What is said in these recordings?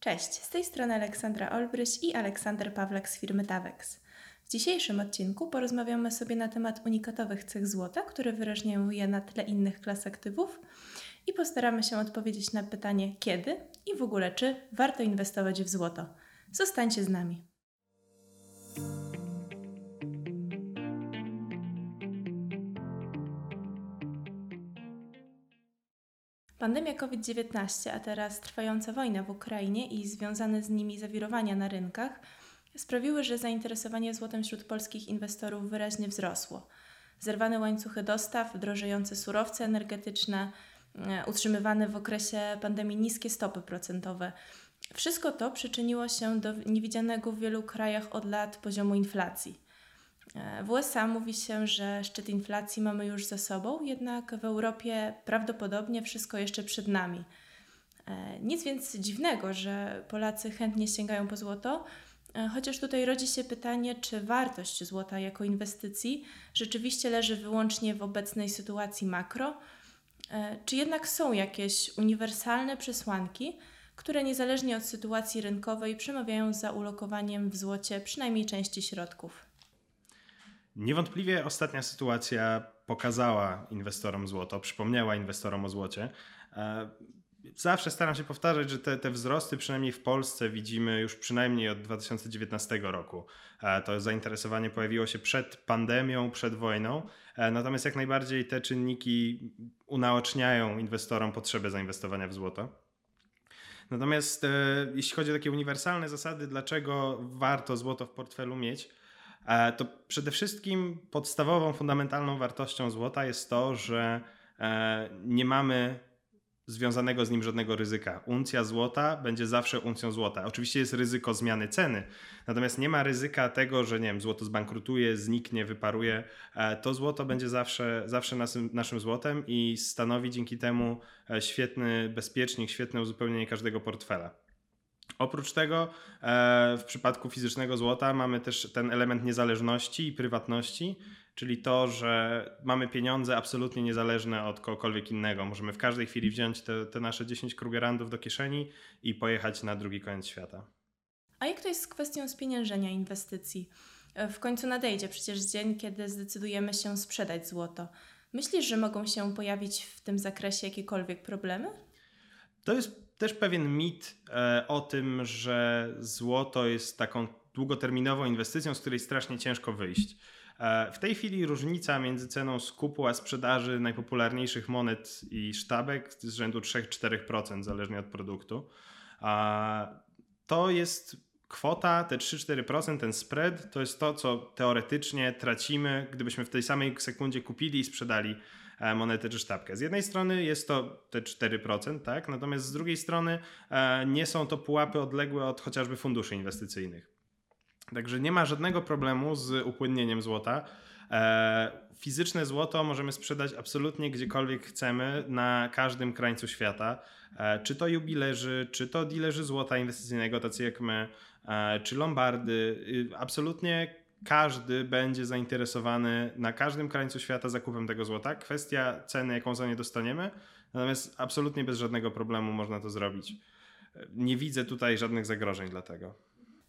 Cześć, z tej strony Aleksandra Olbryś i Aleksander Pawlak z firmy Tavex. W dzisiejszym odcinku porozmawiamy sobie na temat unikatowych cech złota, które wyróżniają je na tle innych klas aktywów i postaramy się odpowiedzieć na pytanie kiedy i w ogóle czy warto inwestować w złoto. Zostańcie z nami. Pandemia COVID-19, a teraz trwająca wojna w Ukrainie i związane z nimi zawirowania na rynkach sprawiły, że zainteresowanie złotem wśród polskich inwestorów wyraźnie wzrosło. Zerwane łańcuchy dostaw, drożejące surowce energetyczne, e, utrzymywane w okresie pandemii niskie stopy procentowe. Wszystko to przyczyniło się do niewidzianego w wielu krajach od lat poziomu inflacji. E, w USA mówi się, że szczyt inflacji mamy już za sobą, jednak w Europie prawdopodobnie wszystko jeszcze przed nami. E, nic więc dziwnego, że Polacy chętnie sięgają po złoto, e, chociaż tutaj rodzi się pytanie, czy wartość złota jako inwestycji rzeczywiście leży wyłącznie w obecnej sytuacji makro, czy jednak są jakieś uniwersalne przesłanki, które niezależnie od sytuacji rynkowej przemawiają za ulokowaniem w złocie przynajmniej części środków. Niewątpliwie ostatnia sytuacja pokazała inwestorom złoto, przypomniała inwestorom o złocie. E, zawsze staram się powtarzać, że te, te wzrosty, przynajmniej w Polsce, widzimy już przynajmniej od 2019 roku. E, to zainteresowanie pojawiło się przed pandemią, przed wojną, e, natomiast jak najbardziej te czynniki unaoczniają inwestorom potrzebę zainwestowania w złoto. Natomiast jeśli chodzi o takie uniwersalne zasady, dlaczego warto złoto w portfelu mieć, to przede wszystkim podstawową, fundamentalną wartością złota jest to, że e, nie mamy związanego z nim żadnego ryzyka. Uncja złota będzie zawsze uncją złota. Oczywiście jest ryzyko zmiany ceny, natomiast nie ma ryzyka tego, że nie wiem, złoto zbankrutuje, zniknie, wyparuje. E, to złoto będzie zawsze, zawsze naszym, naszym złotem i stanowi dzięki temu świetny bezpiecznik, świetne uzupełnienie każdego portfela. Oprócz tego e, w przypadku fizycznego złota mamy też ten element niezależności i prywatności, czyli to, że mamy pieniądze absolutnie niezależne od kogokolwiek innego. Możemy w każdej chwili wziąć te, te nasze 10 krugerandów do kieszeni i pojechać na drugi koniec świata. A jak to jest z kwestią spieniężenia inwestycji? E, w końcu nadejdzie przecież dzień, kiedy zdecydujemy się sprzedać złoto. Myślisz, że mogą się pojawić w tym zakresie jakiekolwiek problemy? To jest też pewien mit e, o tym, że złoto jest taką długoterminową inwestycją, z której strasznie ciężko wyjść. E, w tej chwili różnica między ceną skupu a sprzedaży najpopularniejszych monet i sztabek z rzędu 3-4%, zależnie od produktu. To jest kwota, te 3-4%, ten spread, to jest to, co teoretycznie tracimy, gdybyśmy w tej samej sekundzie kupili i sprzedali E, monetę czy sztabkę. Z jednej strony jest to te 4%, tak? natomiast z drugiej strony e, nie są to pułapy odległe od chociażby funduszy inwestycyjnych. Także nie ma żadnego problemu z upłynnieniem złota. E, fizyczne złoto możemy sprzedać absolutnie gdziekolwiek chcemy, na każdym krańcu świata. Czy to jubilerzy, czy to dealerzy złota inwestycyjnego, tacy jak my, czy lombardy. Y, absolutnie każdy będzie zainteresowany na każdym krańcu świata zakupem tego złota. Kwestia ceny, jaką za nie dostaniemy, natomiast absolutnie bez żadnego problemu można to zrobić. Nie widzę tutaj żadnych zagrożeń dlatego.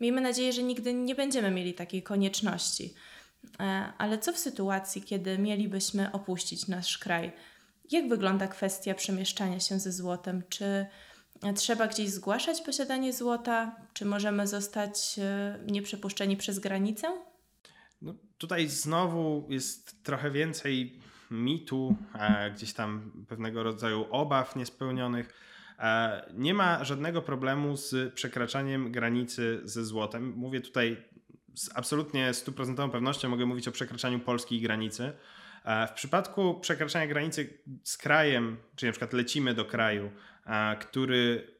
Miejmy nadzieję, że nigdy nie będziemy mieli takiej konieczności. E, ale co w sytuacji, kiedy mielibyśmy opuścić nasz kraj? Jak wygląda kwestia przemieszczania się ze złotem? Czy trzeba gdzieś zgłaszać posiadanie złota? Czy możemy zostać e, nieprzepuszczeni przez granicę? No, tutaj znowu jest trochę więcej mitu, e, gdzieś tam pewnego rodzaju obaw niespełnionych. E, nie ma żadnego problemu z przekraczaniem granicy ze złotem. Mówię tutaj z absolutnie stuprocentową pewnością, mogę mówić o przekraczaniu polskiej granicy. E, w przypadku przekraczania granicy z krajem, czyli na przykład lecimy do kraju, który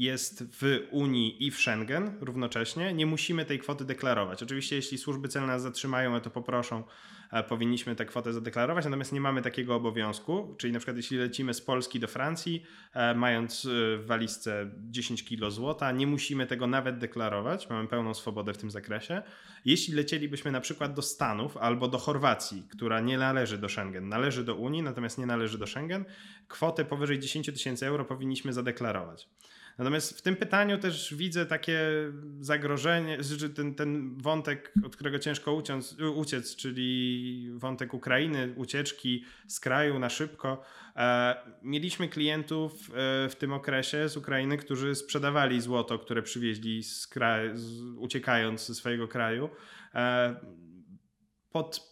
jest w Unii i w Schengen równocześnie, nie musimy tej kwoty deklarować. Oczywiście, jeśli służby celne nas zatrzymają, to poproszą, e, powinniśmy tę kwotę zadeklarować, natomiast nie mamy takiego obowiązku. Czyli na przykład, jeśli lecimy z Polski do Francji, e, mając e, w walizce 10 kg złota, nie musimy tego nawet deklarować, mamy pełną swobodę w tym zakresie. Jeśli lecielibyśmy na przykład do Stanów albo do Chorwacji, która nie należy do Schengen, należy do Unii, natomiast nie należy do Schengen, kwotę powyżej 10 tysięcy euro powinniśmy zadeklarować. Natomiast w tym pytaniu też widzę takie zagrożenie, że ten, ten wątek, od którego ciężko uciec, czyli wątek Ukrainy, ucieczki z kraju na szybko. E, mieliśmy klientów e, w tym okresie z Ukrainy, którzy sprzedawali złoto, które przywieźli z kraju, uciekając ze swojego kraju. E, pod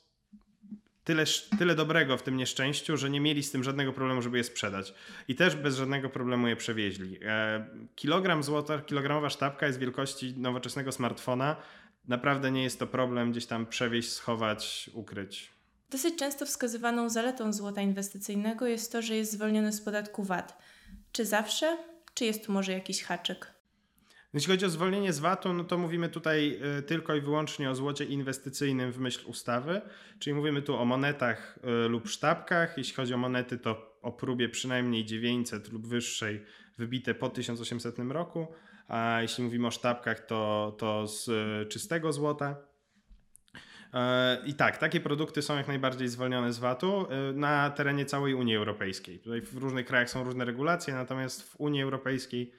tyle, tyle dobrego w tym nieszczęściu, że nie mieli z tym żadnego problemu, żeby je sprzedać. I też bez żadnego problemu je przewieźli. E, kilogram złota, kilogramowa sztabka jest wielkości nowoczesnego smartfona. Naprawdę nie jest to problem gdzieś tam przewieźć, schować, ukryć. Dosyć często wskazywaną zaletą złota inwestycyjnego jest to, że jest zwolniony z podatku VAT. Czy zawsze? Czy jest tu może jakiś haczyk? Jeśli chodzi o zwolnienie z VAT-u, no to mówimy tutaj y, tylko i wyłącznie o złocie inwestycyjnym w myśl ustawy, czyli mówimy tu o monetach y, lub sztabkach. Jeśli chodzi o monety, to o próbie przynajmniej 900 lub wyższej wybite po 1800 roku, a jeśli mówimy o sztabkach, to, to z y, czystego złota. I tak, takie produkty są jak najbardziej zwolnione z VAT-u na terenie całej Unii Europejskiej. Tutaj w różnych krajach są różne regulacje, natomiast w Unii Europejskiej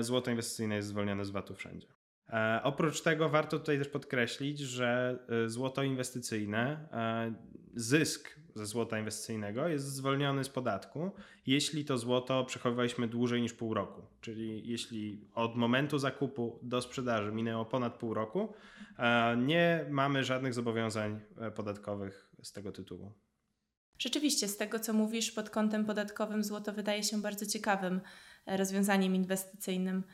złoto inwestycyjne jest zwolnione z VAT-u wszędzie. E, oprócz tego warto tutaj też podkreślić, że e, złoto inwestycyjne, zysk ze złota inwestycyjnego jest zwolniony z podatku, jeśli to złoto przechowywaliśmy dłużej niż pół roku. Czyli jeśli od momentu zakupu do sprzedaży minęło ponad pół roku, nie mamy żadnych zobowiązań podatkowych z tego tytułu. Rzeczywiście, z tego co mówisz, pod kątem podatkowym złoto wydaje się bardzo ciekawym rozwiązaniem inwestycyjnym.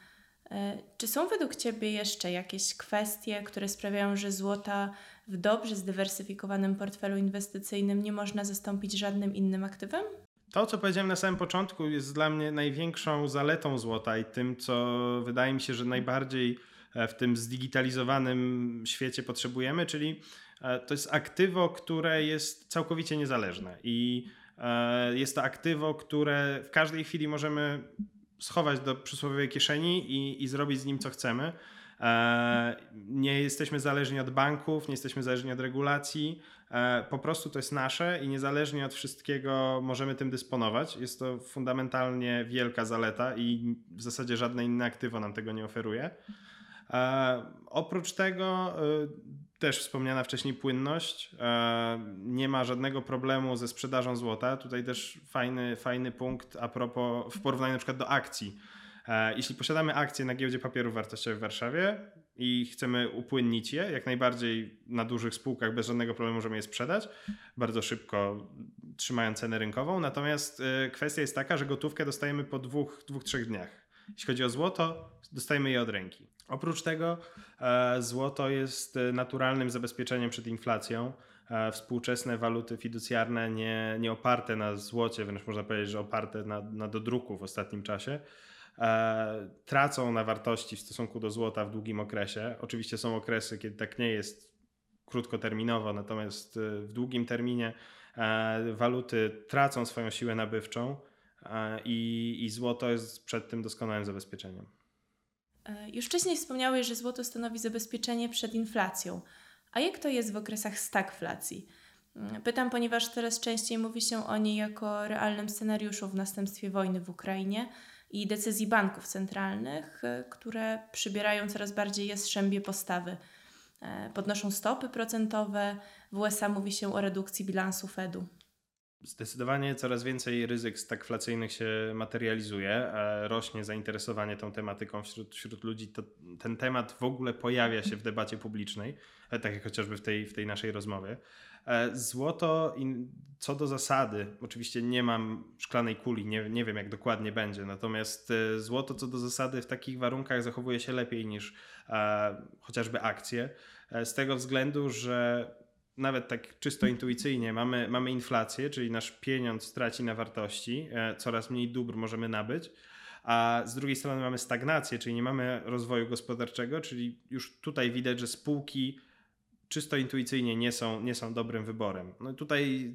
E, czy są według Ciebie jeszcze jakieś kwestie, które sprawiają, że złota w dobrze zdywersyfikowanym portfelu inwestycyjnym nie można zastąpić żadnym innym aktywem? To, co powiedziałem na samym początku, jest dla mnie największą zaletą złota i tym, co wydaje mi się, że najbardziej e, w tym zdigitalizowanym świecie potrzebujemy, czyli e, to jest aktywo, które jest całkowicie niezależne i jest to aktywo, które w każdej chwili możemy schować do przysłowiowej kieszeni i, i zrobić z nim co chcemy. E, nie jesteśmy zależni od banków, nie jesteśmy zależni od regulacji. E, po prostu to jest nasze i niezależnie od wszystkiego możemy tym dysponować. Jest to fundamentalnie wielka zaleta i w zasadzie żadne inne aktywo nam tego nie oferuje. E, oprócz tego też wspomniana wcześniej płynność. Nie ma żadnego problemu ze sprzedażą złota. Tutaj też fajny, fajny punkt a propos w porównaniu na przykład do akcji. E, jeśli posiadamy akcje na giełdzie papierów wartościowych w Warszawie i chcemy upłynnić je, jak najbardziej na dużych spółkach bez żadnego problemu możemy je sprzedać, bardzo szybko trzymając cenę rynkową. Natomiast e, kwestia jest taka, że gotówkę dostajemy po dwóch, dwóch trzech dniach. Jeśli chodzi o złoto, dostajemy je od ręki. Oprócz tego e, złoto jest e, naturalnym zabezpieczeniem przed inflacją. E, współczesne waluty fiducjarne nie, nie oparte na złocie, wręcz można powiedzieć, że oparte na, na dodruku w ostatnim czasie, tracą na wartości w stosunku do złota w długim okresie. Oczywiście są okresy, kiedy tak nie jest krótkoterminowo, natomiast w długim terminie waluty tracą swoją siłę nabywczą i, i złoto jest przed tym doskonałym zabezpieczeniem. E, już wcześniej wspomniałeś, że złoto stanowi zabezpieczenie przed inflacją. A jak to jest w okresach stagflacji? Mm, pytam, ponieważ coraz częściej mówi się o niej jako realnym scenariuszu w następstwie wojny w Ukrainie i decyzji banków centralnych, e, które przybierają coraz bardziej jastrzębie postawy. E, podnoszą stopy procentowe, w USA mówi się o redukcji bilansu Fedu. Zdecydowanie coraz więcej ryzyk stagflacyjnych się materializuje, rośnie zainteresowanie tą tematyką wśród, wśród ludzi. To, ten temat w ogóle pojawia się w debacie publicznej, e, tak jak chociażby w tej, w tej naszej rozmowie. E, złoto co do zasady, oczywiście nie mam szklanej kuli, nie, nie wiem jak dokładnie będzie, natomiast e, złoto co do zasady w takich warunkach zachowuje się lepiej niż chociażby akcje, z tego względu, że nawet tak czysto intuicyjnie mamy, mamy inflację, czyli nasz pieniądz traci na wartości, e, coraz mniej dóbr możemy nabyć, a z drugiej strony mamy stagnację, czyli nie mamy rozwoju gospodarczego, czyli już tutaj widać, że spółki czysto intuicyjnie nie są, nie są dobrym wyborem. No tutaj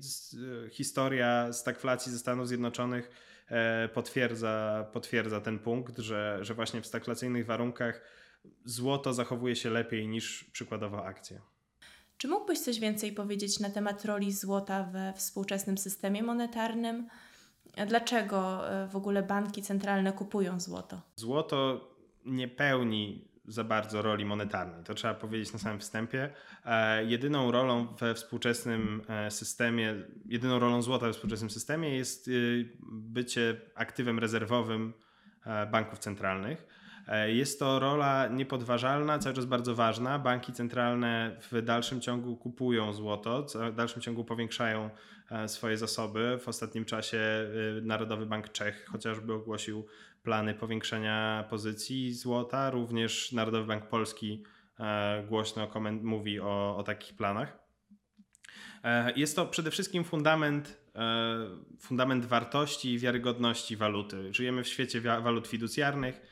e, historia stagflacji ze Stanów Zjednoczonych e, potwierdza, potwierdza ten punkt, że, że właśnie w stagflacyjnych warunkach złoto zachowuje się lepiej niż przykładowo akcje. Czy mógłbyś coś więcej powiedzieć na temat roli złota we współczesnym systemie monetarnym? Dlaczego e, w ogóle banki centralne kupują złoto? Złoto nie pełni za bardzo roli monetarnej. To trzeba powiedzieć na samym wstępie. E, jedyną rolą we współczesnym e, systemie, jedyną rolą złota we współczesnym systemie jest bycie aktywem rezerwowym banków centralnych. E, Jest to rola niepodważalna, cały czas bardzo ważna. Banki centralne w dalszym ciągu kupują złoto, w dalszym ciągu powiększają e, swoje zasoby. W ostatnim czasie y, Narodowy Bank Czech chociażby ogłosił plany powiększenia pozycji złota. Również Narodowy Bank Polski e, głośno mówi o, o takich planach. E, Jest to przede wszystkim fundament, e, fundament wartości i wiarygodności waluty. Żyjemy w świecie walut fiducjarnych e,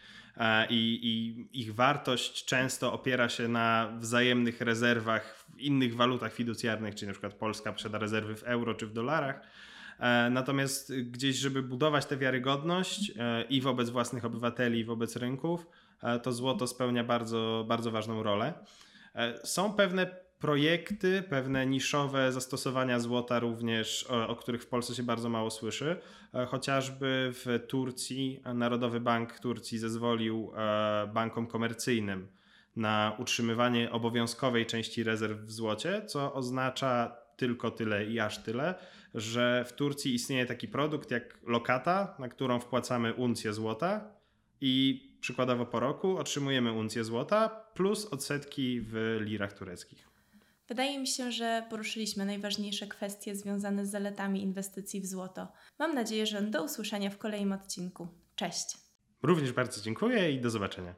i, i ich wartość często opiera się na wzajemnych rezerwach w innych walutach fiducjarnych, czyli na przykład Polska posiada rezerwy w euro czy w dolarach. E, Natomiast gdzieś, żeby budować tę wiarygodność e, i wobec własnych obywateli, i wobec rynków, e, to złoto spełnia bardzo, bardzo ważną rolę. E, Są pewne projekty, pewne niszowe zastosowania złota również, o, o których w Polsce się bardzo mało słyszy. E, Chociażby w Turcji Narodowy Bank Turcji zezwolił e, bankom komercyjnym na utrzymywanie obowiązkowej części rezerw w złocie, co oznacza tylko tyle i aż tyle, że w Turcji istnieje taki produkt jak lokata, na którą wpłacamy uncję złota i przykładowo po roku otrzymujemy uncję złota plus odsetki w lirach tureckich. Wydaje mi się, że poruszyliśmy najważniejsze kwestie związane z zaletami inwestycji w złoto. Mam nadzieję, że do usłyszenia w kolejnym odcinku. Cześć! Również bardzo dziękuję i do zobaczenia.